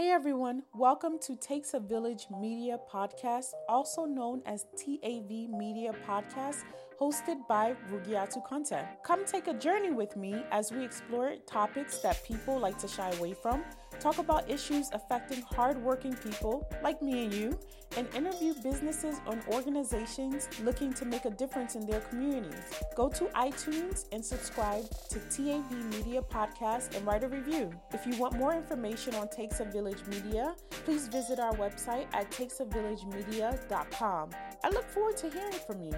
Hey everyone, welcome to Takes a Village Media Podcast, also known as TAV Media Podcast, hosted by Rugiatu Conteh. Come take a journey with me as we explore topics that people like to shy away from, talk about issues affecting hardworking people like me and you, and interview businesses and organizations looking to make a difference in their communities. Go to iTunes and subscribe to TAV Media Podcast and write a review. If you want more information on Takes a Village Media, please visit our website at takesAvillagemedia.com. I look forward to hearing from you.